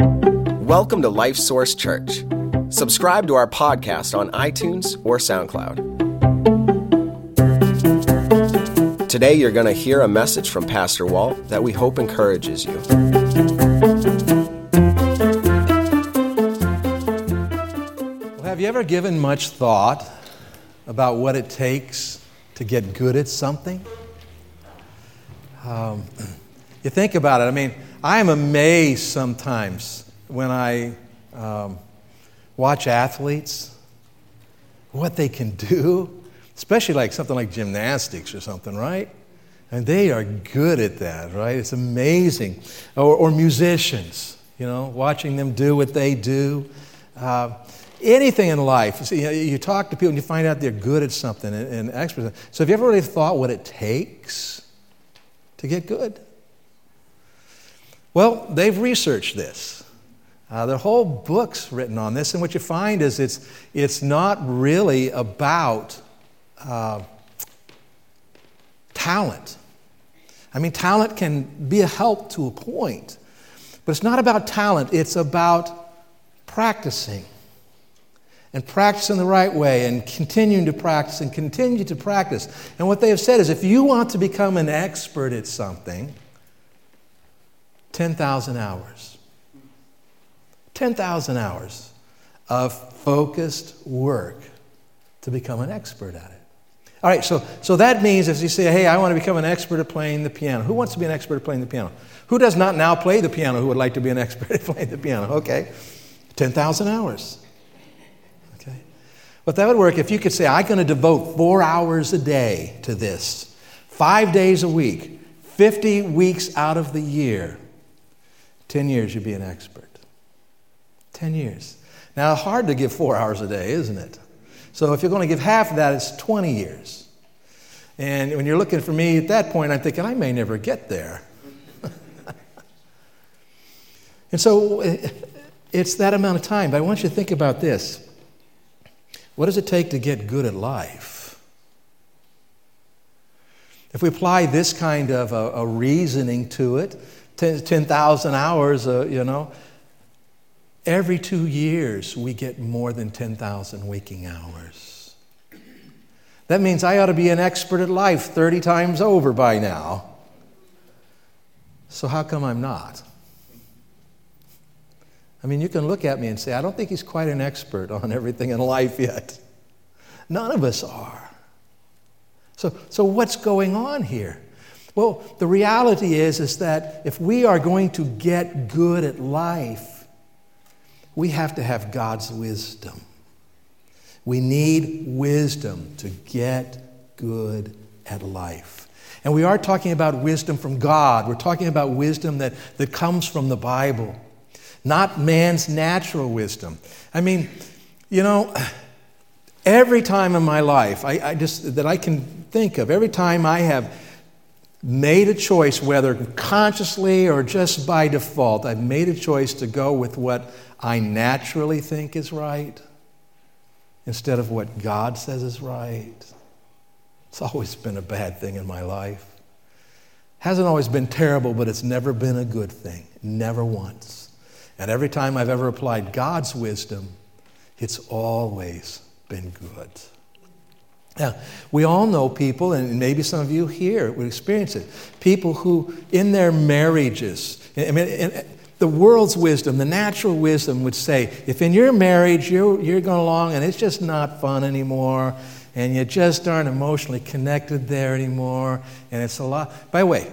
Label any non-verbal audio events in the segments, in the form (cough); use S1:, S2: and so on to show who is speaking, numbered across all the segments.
S1: Welcome to Life Source Church. Subscribe to our podcast on iTunes or SoundCloud. Today, you're going to hear a message from Pastor Walt that we hope encourages you.
S2: Well, have you ever given much thought about what it takes to get good at something? Um, you think about it. I mean, I am amazed sometimes when I um, watch athletes, what they can do, especially like something like gymnastics or something, right? And they are good at that, right? It's amazing. Or, or musicians, you know, watching them do what they do. Uh, anything in life, you, know, you, talk to people and you find out they're good at something and, and expert. So have you ever really thought what it takes to get good? Well, they've researched this. Uh, there are whole books written on this, and what you find is it's, it's not really about uh, talent. I mean, talent can be a help to a point, but it's not about talent, it's about practicing and practicing the right way and continuing to practice and continue to practice. And what they have said is if you want to become an expert at something, 10,000 hours. 10,000 hours of focused work to become an expert at it. All right, so, so that means if you say, hey, I want to become an expert at playing the piano, who wants to be an expert at playing the piano? Who does not now play the piano who would like to be an (laughs) expert at playing the piano? Okay, 10,000 hours. Okay. But that would work if you could say, I'm going to devote four hours a day to this, five days a week, 50 weeks out of the year. 10 years, you'd be an expert. 10 years. Now, hard to give four hours a day, isn't it? So if you're going to give half of that, it's 20 years. And when you're looking for me at that point, I'm thinking, I may never get there. (laughs) and so eh, it's that amount of time. But I want you to think about this. What does it take to get good at life? If we apply this kind of a, a reasoning to it, 10,000 hours, uh, you know. Every two years, we get more than 10,000 waking hours. That means I ought to be an expert at life 30 times over by now. So, how come I'm not? I mean, you can look at me and say, I don't think he's quite an expert on everything in life yet. None of us are. So, so what's going on here? Well, the reality is, is that if we are going to get good at life, we have to have God's wisdom. We need wisdom to get good at life. And we are talking about wisdom from God. We're talking about wisdom that, that comes from the Bible, not man's natural wisdom. I mean, you know, every time in my life I, I just that I can think of, every time I have made a choice, whether consciously or just by default, I've made a choice to go with what I naturally think is right instead of what God says is right. It's always been a bad thing in my life. Hasn't always been terrible, but it's never been a good thing. Never once. And every time I've ever applied God's wisdom, it's always been good. Now, we all know people, and maybe some of you here would experience it, people who, in their marriages, I mean, the world's wisdom, the natural wisdom would say, if in your marriage you're, you're going along and it's just not fun anymore, and you just aren't emotionally connected there anymore, and it's a lot. By the way,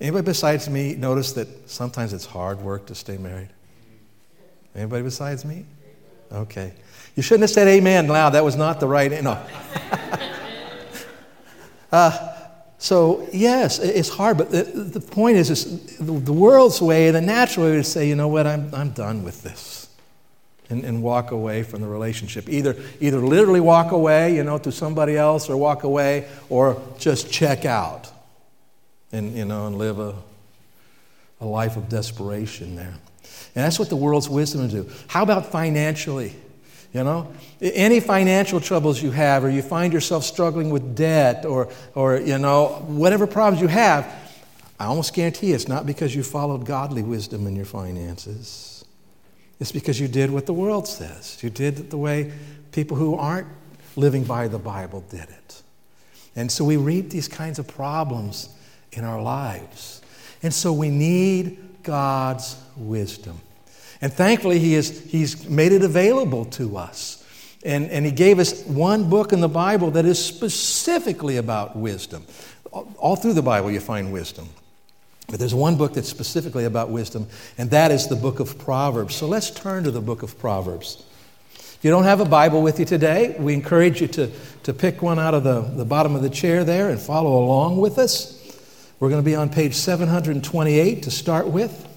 S2: anybody besides me notice that sometimes it's hard work to stay married? Anybody besides me? Okay. You shouldn't have said amen loud. That was not the right. No. (laughs) uh, so, yes, it's hard, but the, the point is, is the world's way, the natural way to say, you know what, I'm, I'm done with this. And, and walk away from the relationship. Either, either literally walk away, you know, to somebody else, or walk away, or just check out and, you know, and live a, a life of desperation there. And that's what the world's wisdom will do. How about financially? You know, any financial troubles you have, or you find yourself struggling with debt, or, or you know, whatever problems you have, I almost guarantee it's not because you followed godly wisdom in your finances. It's because you did what the world says. You did it the way people who aren't living by the Bible did it. And so we reap these kinds of problems in our lives. And so we need God's wisdom. And thankfully, he has, He's made it available to us. And, and He gave us one book in the Bible that is specifically about wisdom. All through the Bible, you find wisdom. But there's one book that's specifically about wisdom, and that is the book of Proverbs. So let's turn to the book of Proverbs. If you don't have a Bible with you today, we encourage you to, to pick one out of the, the bottom of the chair there and follow along with us. We're going to be on page 728 to start with.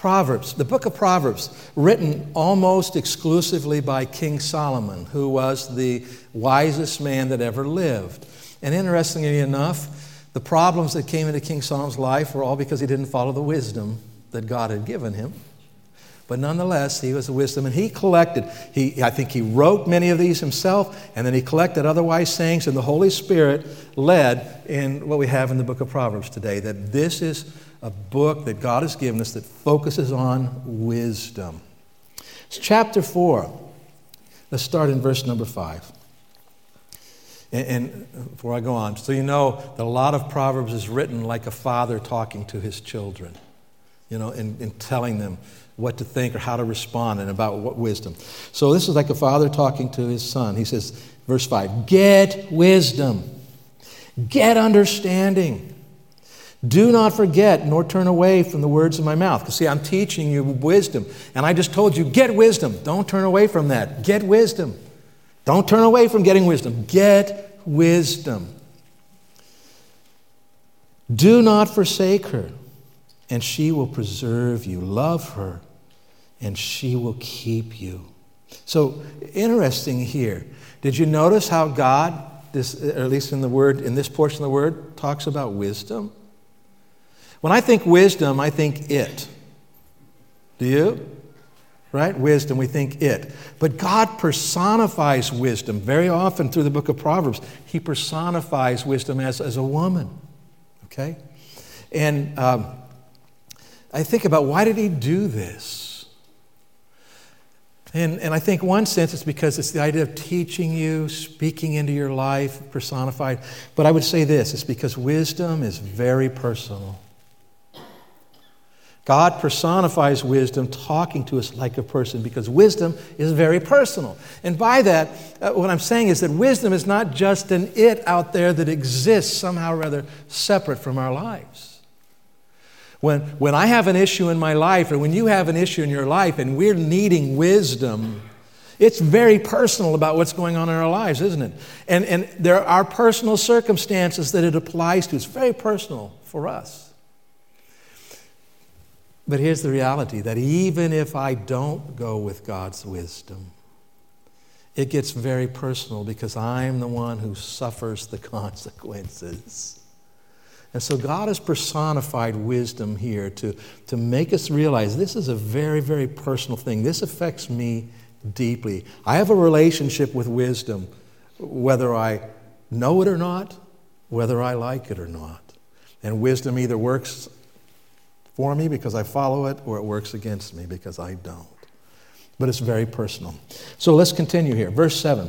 S2: Proverbs, the book of Proverbs, written almost exclusively by King Solomon, who was the wisest man that ever lived. And interestingly enough, the problems that came into King Solomon's life were all because he didn't follow the wisdom that God had given him. But nonetheless, he was a wisdom, and he collected. He, I think he wrote many of these himself, and then he collected other wise sayings, and the Holy Spirit led in what we have in the book of Proverbs today. That this is a book that God has given us that focuses on wisdom. It's chapter four. Let's start in verse number five. And, and before I go on, so you know that a lot of Proverbs is written like a father talking to his children, you know, and, and telling them what to think or how to respond and about what wisdom. So this is like a father talking to his son. He says, verse 5 Get wisdom, get understanding. Do not forget nor turn away from the words of my mouth. Because, see, I'm teaching you wisdom. And I just told you, get wisdom. Don't turn away from that. Get wisdom. Don't turn away from getting wisdom. Get wisdom. Do not forsake her, and she will preserve you. Love her, and she will keep you. So, interesting here. Did you notice how God, this, at least in the word, in this portion of the word, talks about wisdom? When I think wisdom, I think it. Do you? Right? Wisdom, we think it. But God personifies wisdom very often through the book of Proverbs. He personifies wisdom as, as a woman. Okay? And um, I think about why did he do this? And, and I think one sense it's because it's the idea of teaching you, speaking into your life, personified. But I would say this it's because wisdom is very personal. God personifies wisdom, talking to us like a person, because wisdom is very personal. And by that, uh, what I'm saying is that wisdom is not just an it out there that exists somehow rather separate from our lives. When, when I have an issue in my life, or when you have an issue in your life, and we're needing wisdom, it's very personal about what's going on in our lives, isn't it? And, and there are personal circumstances that it applies to. It's very personal for us. But here's the reality that even if I don't go with God's wisdom, it gets very personal because I'm the one who suffers the (laughs) consequences. And so God has personified wisdom here to, to make us realize this is a very, very personal thing. This affects me deeply. I have a relationship with wisdom, whether I know it or not, whether I like it or not. And wisdom either works for me because I follow it, or it works against me because I don't. But it's very personal. So let's continue here. Verse 7.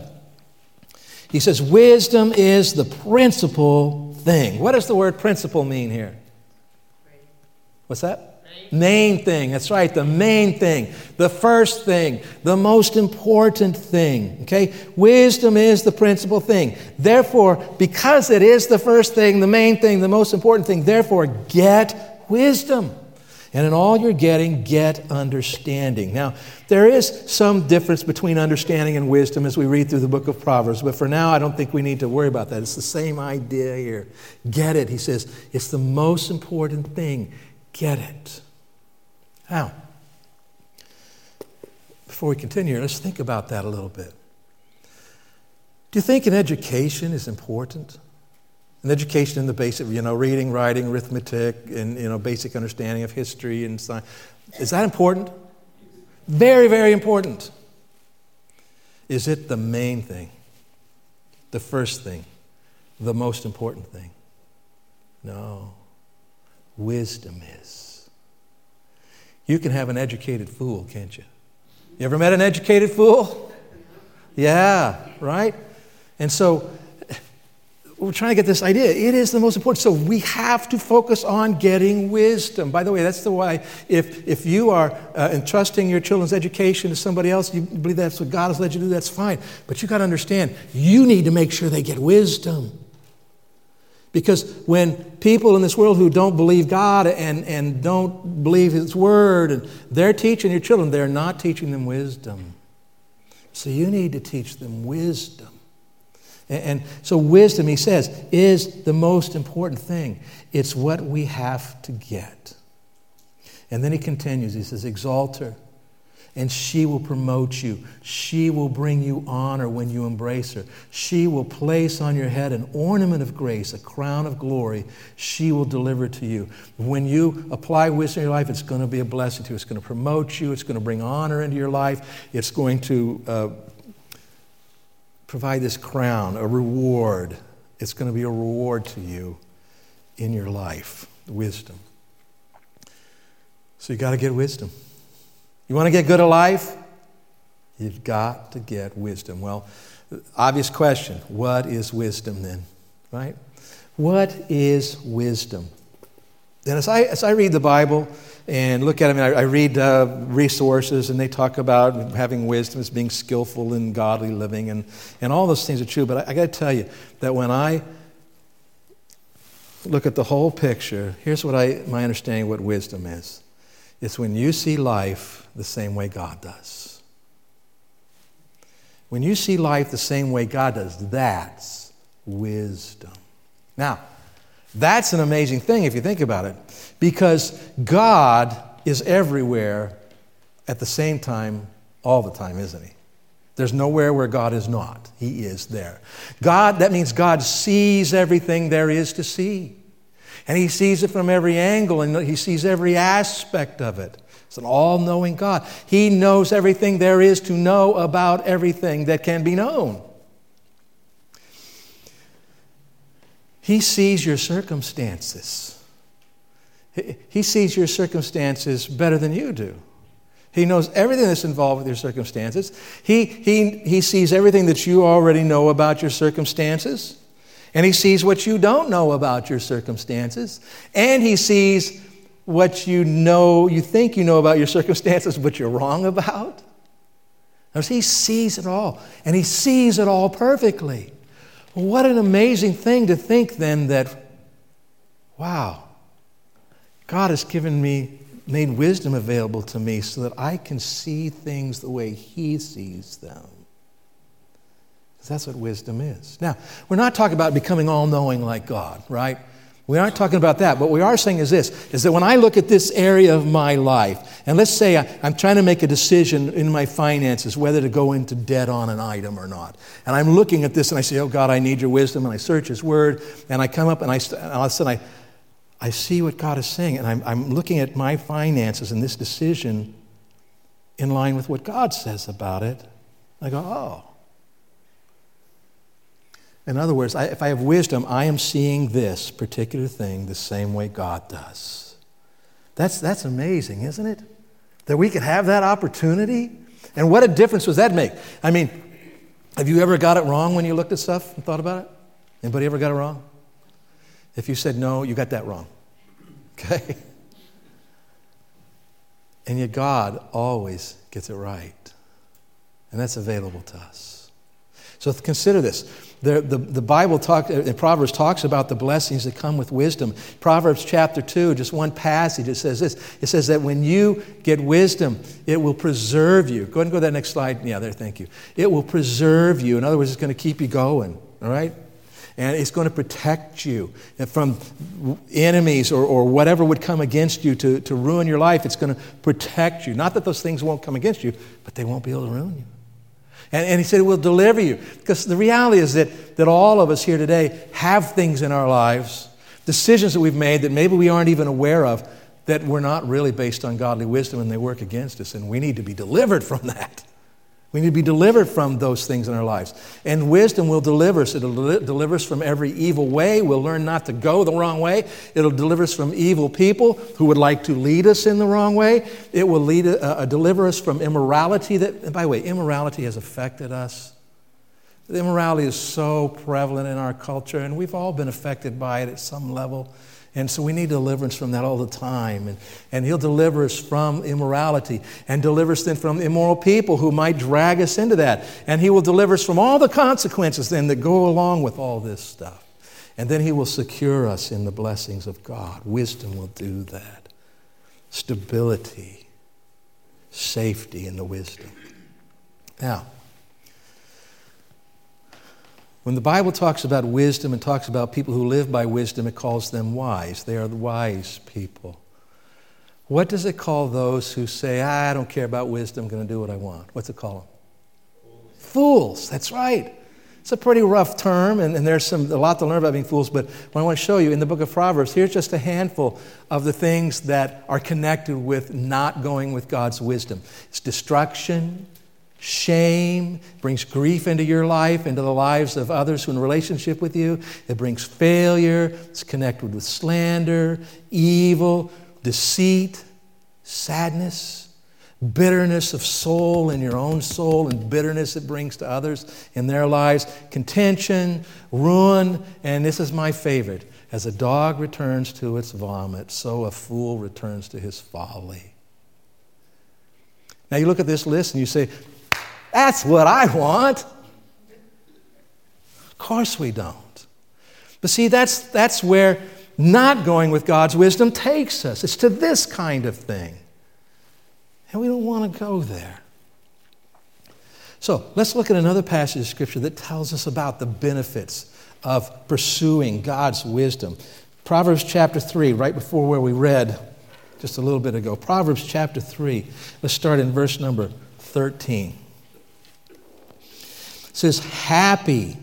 S2: He says, Wisdom is the principal thing. What does the word principal mean here? What's that? Main thing. That's right, the main thing, the first thing, the most important thing. Okay? Wisdom is the principal thing. Therefore, because it is the first thing, the main thing, the most important thing, therefore, get wisdom. And in all you're getting, get understanding. Now, there is some difference between understanding and wisdom as we read through the book of Proverbs, but for now, I don't think we need to worry about that. It's the same idea here. Get it. He says, it's the most important thing. Get it. How? before we continue, let's think about that a little bit. Do you think an education is important? An education in the basic, you know, reading, writing, arithmetic, and, you know, basic understanding of history and science. Is that important? Very, very important. Is it the main thing? The first thing? The most important thing? No. Wisdom is. You can have an educated fool, can't you? You ever met an educated fool? Yeah, right? And so we're trying to get this idea. It is the most important. So we have to focus on getting wisdom. By the way, that's the why if, if you are uh, entrusting your children's education to somebody else, you believe that's what God has led you to do, that's fine. But you got to understand, you need to make sure they get wisdom. Because when people in this world who don't believe God and, and don't believe His Word, and they're teaching your children, they're not teaching them wisdom. So you need to teach them wisdom. And so, wisdom, he says, is the most important thing. It's what we have to get. And then he continues, he says, Exalt her, and she will promote you. She will bring you honor when you embrace her. She will place on your head an ornament of grace, a crown of glory. She will deliver to you. When you apply wisdom in your life, it's going to be a blessing to you. It's going to promote you, it's going to bring honor into your life, it's going to. Uh, provide this crown, a reward. It's going to be a reward to you in your life, wisdom. So you got to get wisdom. You want to get good at life? You've got to get wisdom. Well, obvious question what is wisdom then? Right? What is wisdom? And as I, as I read the Bible, and look at. I, I, I read uh, resources, and they talk about having wisdom as being skillful in godly living, and, and all those things are true. But I, I got to tell you that when I look at the whole picture, here's what I, my understanding of what wisdom is it's when you see life the same way God does. When you see life the same way God does, that's wisdom. Now, that's an amazing thing if you think about it, because God is everywhere at the same time, all the time, isn't He? There's nowhere where God is not. He is there. God, that means God sees everything there is to see. And He sees it from every angle and He sees every aspect of it. It's an all knowing God. He knows everything there is to know about everything that can be known. He sees your circumstances. He sees your circumstances better than you do. He knows everything that's involved with your circumstances. He, he, he sees everything that you already know about your circumstances. And he sees what you don't know about your circumstances. And he sees what you know, you think you know about your circumstances, but you're wrong about. He sees it all. And he sees it all perfectly. What an amazing thing to think then that, wow, God has given me, made wisdom available to me so that I can see things the way He sees them. Because that's what wisdom is. Now, we're not talking about becoming all knowing like God, right? We aren't talking about that. What we are saying is this is that when I look at this area of my life, and let's say I, am trying to make a decision in my finances whether to go into debt on an item or not. And I'm looking at this and I say, Oh God, I need your wisdom. And I search His Word and I come up and, I, and all of a sudden I, I see what God is saying. And I'm, I'm looking at my finances and this decision in line with what God says about it. I go, Oh. In other words, I, if I have wisdom, I am seeing this particular thing the same way God does. That's, that's amazing, isn't it? That we could have that opportunity. And what a difference does that make? I mean, have you ever got it wrong when you looked at stuff and thought about it? Anybody ever got it wrong? If you said no, you got that wrong. (laughs) Okay? And yet God always gets it right. And that's available to us. So consider this. The, the, the Bible talk, uh, Proverbs talks about the blessings that come with wisdom. Proverbs chapter 2, just one passage, it says this. It says that when you get wisdom, it will preserve you. Go ahead and go to that next slide. Yeah, there, thank you. It will preserve you. In other words, it's going to keep you going, all right? And it's going to protect you from enemies or, or whatever would come against you to, to ruin your life. It's going to protect you. Not that those things won't come against you, but they won't be able to ruin you. And, and he said, We'll deliver you. Because the reality is that, that all of us here today have things in our lives, decisions that we've made that maybe we aren't even aware of, that were not really based on godly wisdom and they work against us. And we need to be delivered from that. We need to be delivered from those things in our lives. And wisdom will deliver us. It'll deliver us from every evil way. We'll learn not to go the wrong way. It'll deliver us from evil people who would like to lead us in the wrong way. It will lead, uh, uh deliver us from immorality. That, by the way, immorality has affected us. The immorality is so prevalent in our culture, and we've all been affected by it at some level. And so we need deliverance from that all the time. And, and He'll deliver us from immorality and deliver us then from immoral people who might drag us into that. And He will deliver us from all the consequences then that go along with all this stuff. And then He will secure us in the blessings of God. Wisdom will do that. Stability, safety in the wisdom. Now, when the Bible talks about wisdom and talks about people who live by wisdom, it calls them wise. They are the wise people. What does it call those who say, ah, I don't care about wisdom, I'm going to do what I want? What's it call them? Fools. fools. That's right. It's a pretty rough term, and, and there's some, a lot to learn about being fools. But what I want to show you in the book of Proverbs, here's just a handful of the things that are connected with not going with God's wisdom it's destruction, shame, brings grief into your life, into the lives of others who are in relationship with you. It brings failure, it's connected with slander, evil, deceit, sadness, bitterness of soul in your own soul, and bitterness it brings to others in their lives, contention, ruin, and this is my favorite. As a dog returns to its vomit, so a fool returns to his folly. Now you look at this list and you say, that's what I want. Of course we don't. But see, that's, that's where not going with God's wisdom takes us. It's to this kind of thing. And we don't want to go there. So let's look at another passage of Scripture that tells us about the benefits of pursuing God's wisdom. Proverbs chapter 3, right before where we read just a little bit ago. Proverbs chapter 3. Let's start in verse number 13. Says, Happy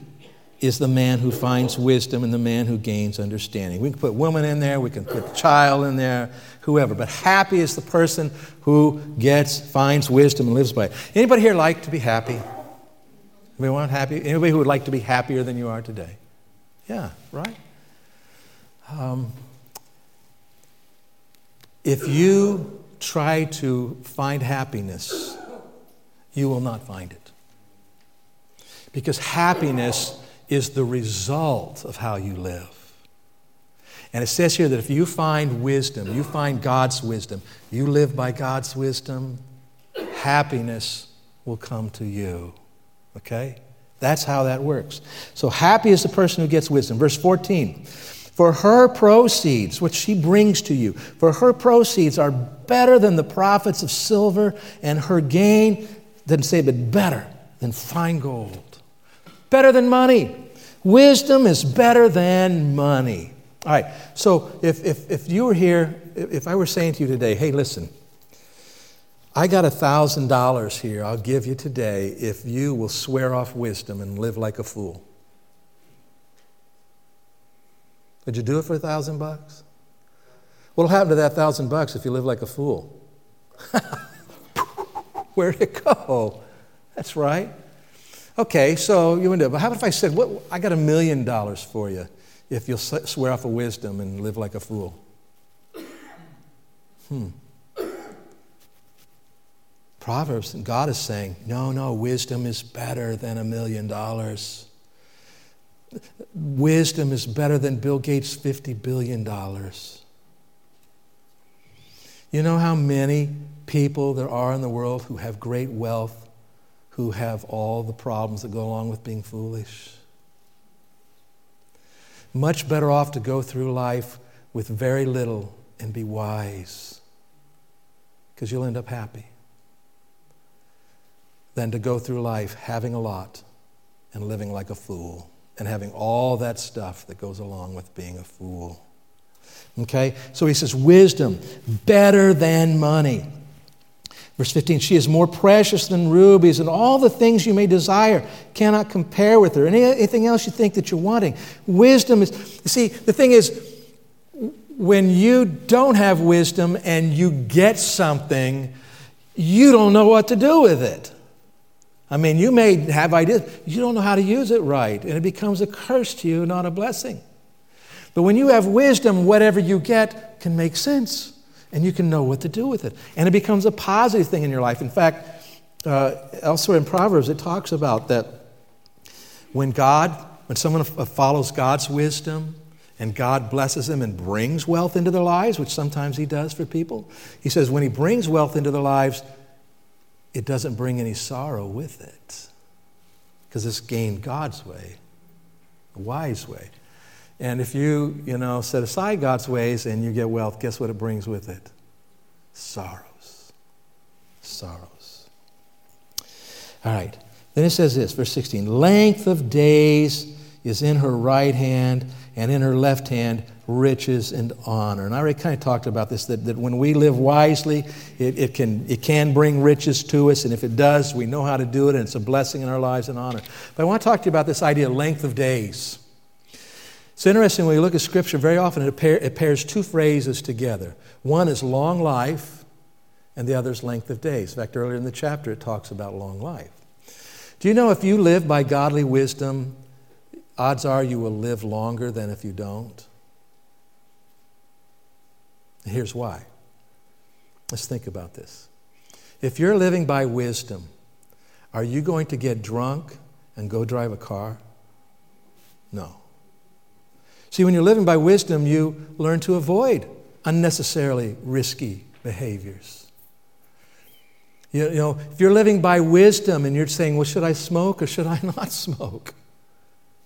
S2: is the man who finds wisdom and the man who gains understanding. We can put woman in there, we can put child in there, whoever, but happy is the person who gets, finds wisdom and lives by it. Anybody here like to be happy? Anybody want happy? Anybody who would like to be happier than you are today? Yeah, right? Um, if you try to find happiness, you will not find it. Because happiness is the result of how you live. And it says here that if you find wisdom, you find God's wisdom, you live by God's wisdom, happiness will come to you. Okay? That's how that works. So happy is the person who gets wisdom. Verse 14. For her proceeds, which she brings to you, for her proceeds are better than the profits of silver, and her gain, doesn't say, but better than fine gold better than money. Wisdom is better than money. All right, so if, if, if you were here, if I were saying to you today, hey, listen, I got a $1,000 here I'll give you today if you will swear off wisdom and live like a fool. Would you do it for a thousand bucks? What'll happen to that thousand bucks if you live like a fool? (laughs) Where'd it go? That's right. Okay, so you would do. But how about if I said, what, I got a million dollars for you if you'll swear off of wisdom and live like a fool? Hmm. Proverbs, and God is saying, no, no, wisdom is better than a million dollars. Wisdom is better than Bill Gates' $50 billion. You know how many people there are in the world who have great wealth who have all the problems that go along with being foolish. Much better off to go through life with very little and be wise, because you'll end up happy, than to go through life having a lot and living like a fool and having all that stuff that goes along with being a fool. Okay? So he says, wisdom better than money. Verse 15, she is more precious than rubies, and all the things you may desire cannot compare with her. Anything else you think that you're wanting. Wisdom is, see, the thing is, when you don't have wisdom and you get something, you don't know what to do with it. I mean, you may have ideas, you don't know how to use it right, and it becomes a curse to you, not a blessing. But when you have wisdom, whatever you get can make sense, and you can know what to do with it. And it becomes a positive thing in your life. In fact, uh, elsewhere in Proverbs, it talks about that when God, when someone follows God's wisdom, and God blesses them and brings wealth into their lives, which sometimes He does for people. He says, when He brings wealth into their lives, it doesn't bring any sorrow with it because it's gained God's way, a wise way. And if you, you know, set aside God's ways and you get wealth, guess what it brings with it? Sorrows. Sorrows. All right. Then it says this, verse 16 length of days is in her right hand, and in her left hand riches and honor. And I already kind of talked about this that, that when we live wisely, it, it, can, it can bring riches to us. And if it does, we know how to do it, and it's a blessing in our lives and honor. But I want to talk to you about this idea of length of days. It's interesting when you look at Scripture, very often it, pair, it pairs two phrases together. One is long life, and the other is length of days. In fact, earlier in the chapter, it talks about long life. Do you know if you live by godly wisdom, odds are you will live longer than if you don't? here's why. Let's think about this. If you're living by wisdom, are you going to get drunk and go drive a car? No. See, when you're living by wisdom, you learn to avoid unnecessarily risky behaviors. You, know, if you're living by wisdom and you're saying, well, should I smoke or should I (laughs) not smoke?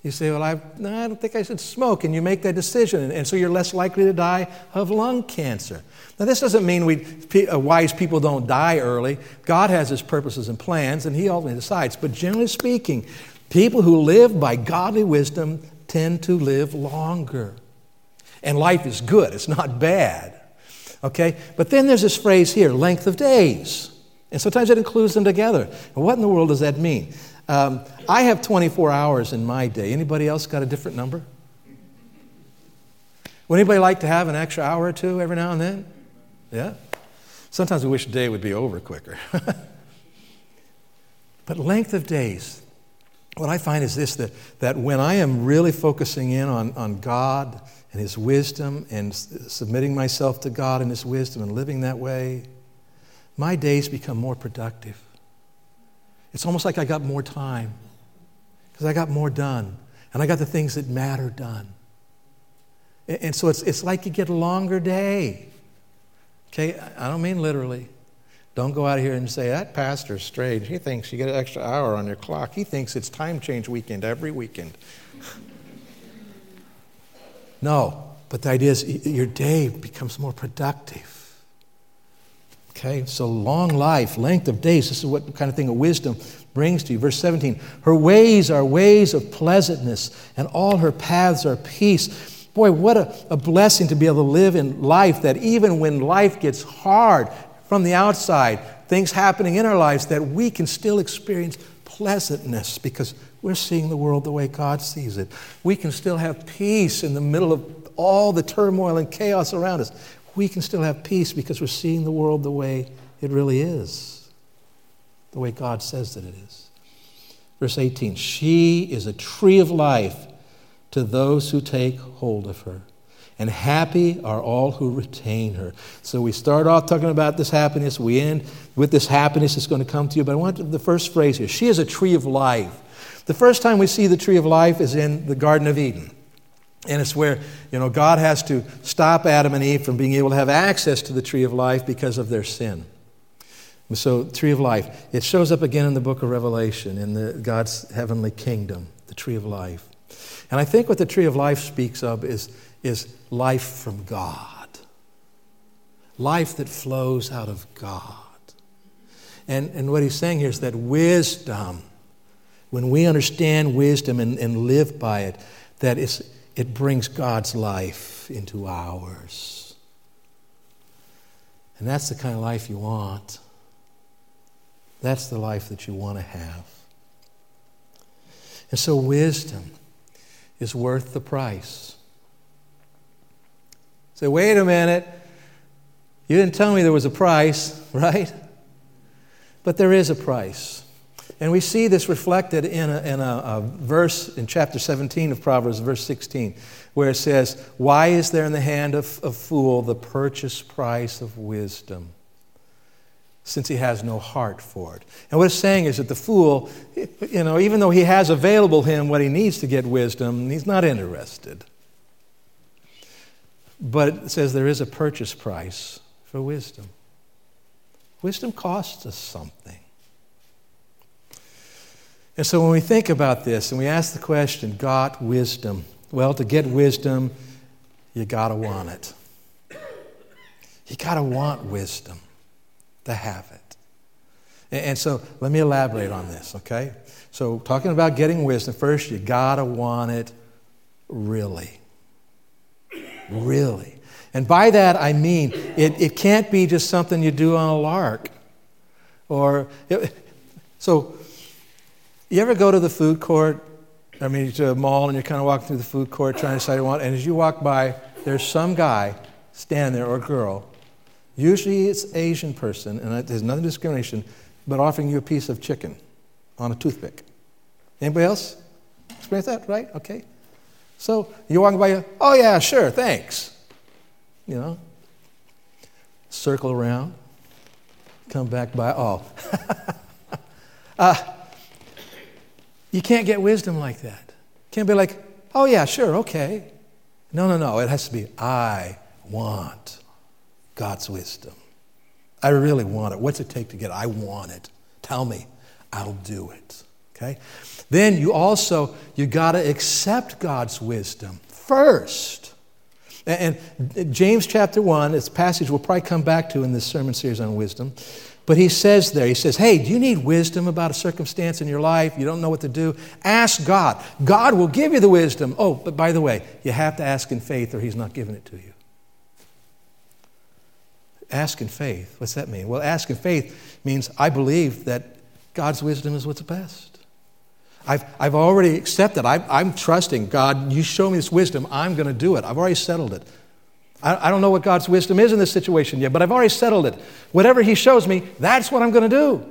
S2: You say, Well, I, no, I don't think I should smoke. And you make that decision. And, so you're less likely to die of lung cancer. Now, this doesn't mean we, uh, wise people don't die early. God has his purposes and plans, and he ultimately decides. But generally speaking, people who live by godly wisdom tend to live longer. And life is good, it's not bad. Okay? But then there's this phrase here length of days. And sometimes it includes them together. What in the world does that mean? Um, I have 24 hours in my day. Anybody else got a different number? Would anybody like to have an extra hour or two every now and then? Yeah? Sometimes we wish the day would be over quicker. (laughs) but length of days, what I find is this that, that when I am really focusing in on, on God and His wisdom and submitting myself to God and His wisdom and living that way, my days become more productive. It's almost like I got more time because I got more done and I got the things that matter done. And so it's, it's like you get a longer day. Okay, I don't mean literally. Don't go out here and say, that pastor's strange. He thinks you get an extra hour on your clock. He thinks it's time change weekend every weekend. (laughs) no, but the idea is your day becomes more productive. Okay, so long life, length of days, this is what kind of thing of wisdom brings to you. Verse 17 Her ways are ways of pleasantness, and all her paths are peace. Boy, what a, a blessing to be able to live in life that even when life gets hard from the outside, things happening in our lives, that we can still experience pleasantness because we're seeing the world the way God sees it. We can still have peace in the middle of all the turmoil and chaos around us we can still have peace because we're seeing the world the way it really is, the way God says that it is. Verse 18 She is a tree of life to those who take hold of her. And happy are all who retain her. So we start off talking about this happiness. We end with this happiness that's going to come to you. But I want the first phrase here. She is a tree of life. The first time we see the tree of life is in the Garden of Eden. And it's where, you know, God has to stop Adam and Eve from being able to have access to the tree of life because of their sin. So, tree of life, it shows up again in the book of Revelation, in the, God's heavenly kingdom, the tree of life. And I think what the tree of life speaks of is, is life from God, life that flows out of God. And, and what he's saying here is that wisdom, when we understand wisdom and, and live by it, that it's, it brings God's life into ours. And that's the kind of life you want. That's the life that you want to have. And so, wisdom is worth the price. Say, wait a minute. You didn't tell me there was a price, (laughs) right? But there is a price. And we see this reflected in, a, in a, a, verse in chapter 17 of Proverbs, verse 16, where it says, Why is there in the hand of a fool the purchase price of wisdom? Since he has no heart for it. And what it's saying is that the fool, you know, even though he has available him what he needs to get wisdom, he's not interested. But it says there is a purchase price for wisdom. Wisdom costs us something. And so when we think about this and we ask the question, got wisdom? Well, to get wisdom, you got to want it. You got to want wisdom to have it. And so let me elaborate on this, okay? So, talking about getting wisdom, first, you got to want it really. Really. And by that, I mean it, it can't be just something you do on a lark. Or, so you ever go to the food court? I mean, to a mall and you're kind of walking through the food court trying to decide what, and as you walk by, there's some guy standing there or girl. Usually it's Asian person, and there's nothing discrimination, but offering you a piece of chicken on a toothpick. Anybody else experience that? Right? Okay. So you're walking by, oh yeah, sure, thanks. You know, circle around, come back by. Oh, (laughs) uh, you can't get wisdom like that. Can't be like, oh, yeah, sure, okay. No, no, no. It has to be, I want God's wisdom. I really want it. What's it take to get it? I want it. Tell me. I'll do it. Okay? Then you also, you got to accept God's wisdom first. And James chapter 1, it's a passage we'll probably come back to in this sermon series on wisdom. But he says there, he says, Hey, do you need wisdom about a circumstance in your life? You don't know what to do? Ask God. God will give you the wisdom. Oh, but by the way, you have to ask in faith or he's not giving it to you. Ask in faith. What's that mean? Well, ask in faith means I believe that God's wisdom is what's best. I've, I've already accepted. I, I'm trusting God. You show me this wisdom. I'm going to do it. I've already settled it. I, I don't know what God's wisdom is in this situation yet, but I've already settled it. Whatever He shows me, that's what I'm going to do.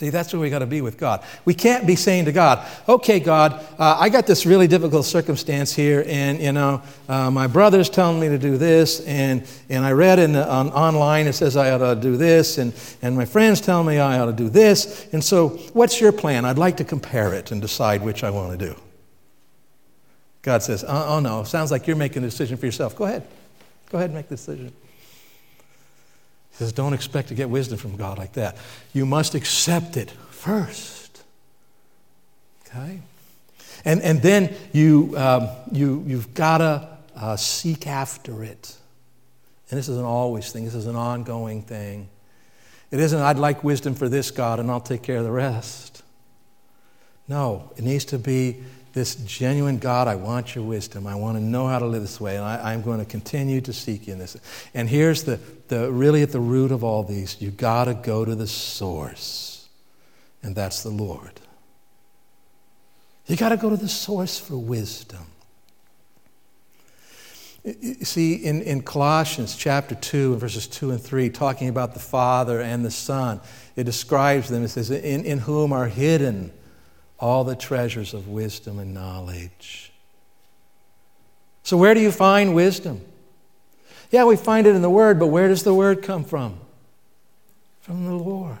S2: See, that's where we got to be with God. We can't be saying to God, okay, God, uh, I got this really difficult circumstance here, and, you know, uh, my brother's telling me to do this, and, and I read in the, on, online it says I ought to do this, and, and my friends tell me I ought to do this, and so what's your plan? I'd like to compare it and decide which I want to do. God says, oh, oh no, sounds like you're making a decision for yourself. Go ahead. Go ahead and make the decision. Says, don't expect to get wisdom from God like that. You must accept it first. Okay? And, and then you, um, you, you've got to uh, seek after it. And this is an always thing, this is an ongoing thing. It isn't, I'd like wisdom for this, God, and I'll take care of the rest. No, it needs to be this genuine God, I want your wisdom. I want to know how to live this way, and I, am going to continue to seek you in this. And here's the, the really at the root of all these you got to go to the source, and that's the Lord. You got to go to the source for wisdom. You see, in, in Colossians chapter 2 verses 2 and 3, talking about the Father and the Son, it describes them. It says, In, in whom are hidden all the treasures of wisdom and knowledge. So, where do you find wisdom? Yeah, we find it in the Word, but where does the Word come from? From the Lord.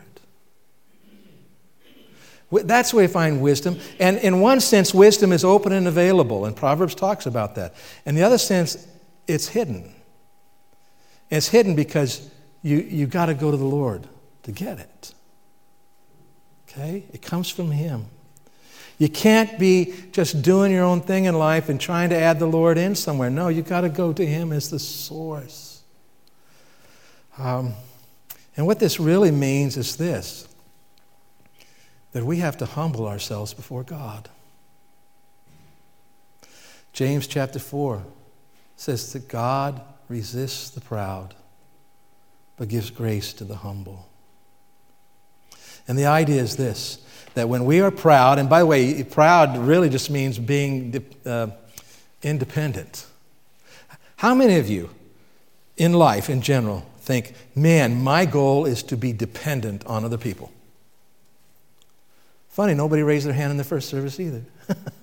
S2: That's where we find wisdom. And in one sense, wisdom is open and available, and Proverbs talks about that. In the other sense, it's hidden. It's hidden because you, you've got to go to the Lord to get it. Okay? It comes from Him. You can't be just doing your own thing in life and trying to add the Lord in somewhere. No, you've got to go to Him as the source. Um, and what this really means is this that we have to humble ourselves before God. James chapter 4 says that God resists the proud, but gives grace to the humble. And the idea is this that when we are proud, and by the way, proud really just means being uh, independent. How many of you in life in general think, man, my goal is to be dependent on other people? Funny, nobody raised their hand in the first service either. (laughs)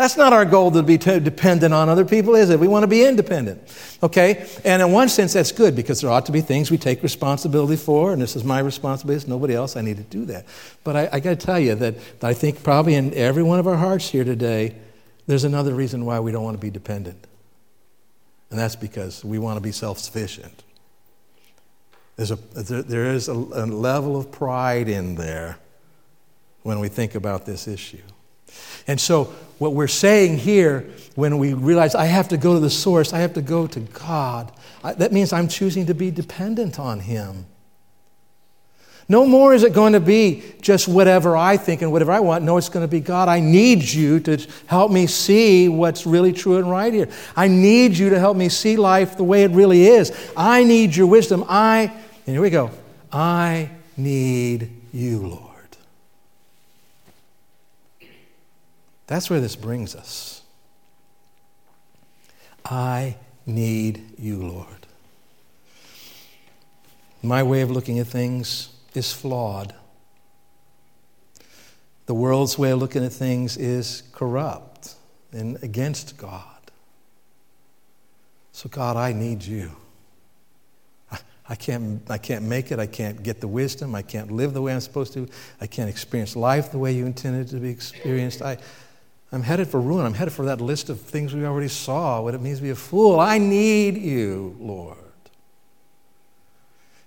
S2: That's not our goal to be dependent on other people, is it? We want to be independent. Okay? And in one sense, that's good because there ought to be things we take responsibility for, and this is my responsibility. It's nobody else. I need to do that. But I, I got to tell you that I think probably in every one of our hearts here today, there's another reason why we don't want to be dependent. And that's because we want to be self sufficient. There's a, there, there is a, a level of pride in there when we think about this issue. And so, what we're saying here, when we realize I have to go to the source, I have to go to God, I, that means I'm choosing to be dependent on Him. No more is it going to be just whatever I think and whatever I want. No, it's going to be God, I need you to help me see what's really true and right here. I need you to help me see life the way it really is. I need your wisdom. I, and here we go, I need you, Lord. That's where this brings us. I need you, Lord. My way of looking at things is flawed. The world's way of looking at things is corrupt and against God. So, God, I need you. I can't, I can't make it. I can't get the wisdom. I can't live the way I'm supposed to. I can't experience life the way you intended to be experienced. I, I'm headed for ruin. I'm headed for that list of things we already saw, what it means to be a fool. I need you, Lord.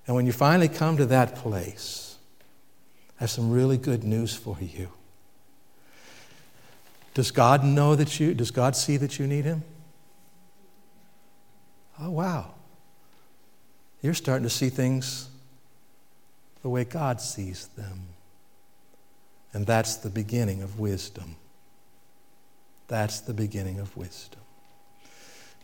S2: And when you finally come to that place, I have some really good news for you. Does God know that you, does God see that you need Him? Oh, wow. You're starting to see things the way God sees them. And that's the beginning of wisdom. That's the beginning of wisdom.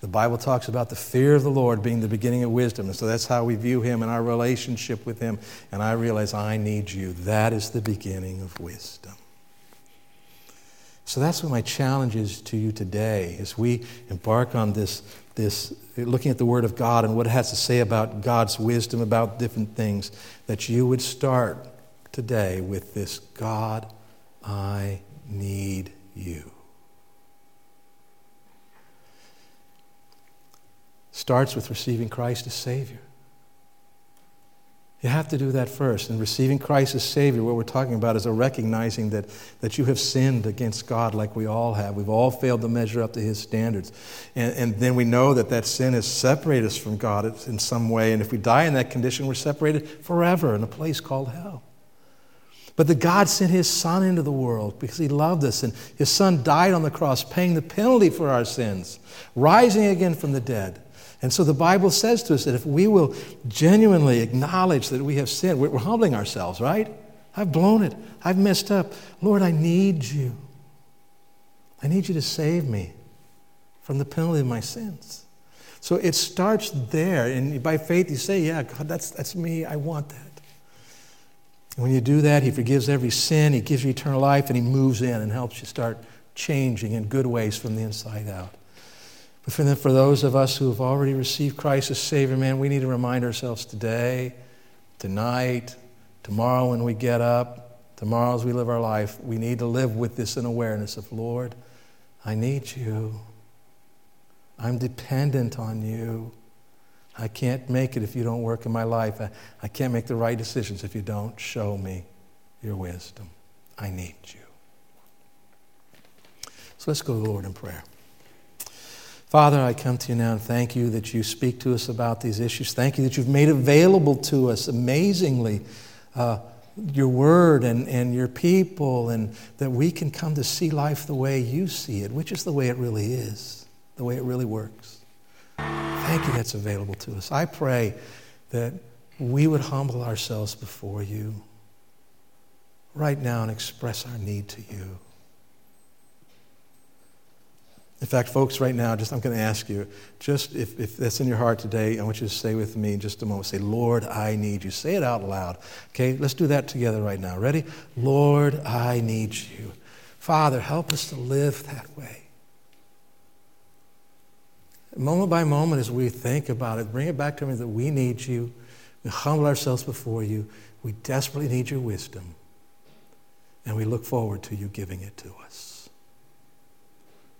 S2: The Bible talks about the fear of the Lord being the beginning of wisdom. And so that's how we view Him and our relationship with Him. And I realize I need you. That is the beginning of wisdom. So that's what my challenge is to you today as we embark on this, this looking at the Word of God and what it has to say about God's wisdom about different things, that you would start today with this God, I need you. Starts with receiving Christ as Savior. You have to do that first. And receiving Christ as Savior, what we're talking about is a recognizing that, that you have sinned against God like we all have. We've all failed to measure up to His standards. And, and then we know that that sin has separated us from God in some way. And if we die in that condition, we're separated forever in a place called hell. But that God sent His Son into the world because He loved us. And His Son died on the cross, paying the penalty for our sins, rising again from the dead and so the Bible says to us that if we will genuinely acknowledge that we have sinned, we're humbling ourselves, right? I've blown it. I've messed up. Lord, I need you. I need you to save me from the penalty of my sins. So it starts there. And by faith, you say, Yeah, God, that's, that's me. I want that. And when you do that, He forgives every sin, He gives you eternal life, and He moves in and helps you start changing in good ways from the inside out. But for, for those of us who have already received Christ as Savior, man, we need to remind ourselves today, tonight, tomorrow when we get up, tomorrow as we live our life, we need to live with this in awareness of, Lord, I need you. I'm dependent on you. I can't make it if you don't work in my life. I, I can't make the right decisions if you don't show me your wisdom. I need you. So let's go to the Lord in prayer. Father, I come to you now and thank you that you speak to us about these issues. Thank you that you've made available to us amazingly uh, your word and, and your people, and that we can come to see life the way you see it, which is the way it really is, the way it really works. Thank you that's available to us. I pray that we would humble ourselves before you right now and express our need to you. In fact, folks, right now, just I'm going to ask you, just if, if that's in your heart today, I want you to say with me in just a moment, say, Lord, I need you. Say it out loud. Okay, let's do that together right now. Ready? Lord, I need you. Father, help us to live that way. Moment by moment, as we think about it, bring it back to me that we need you. We humble ourselves before you. We desperately need your wisdom. And we look forward to you giving it to us.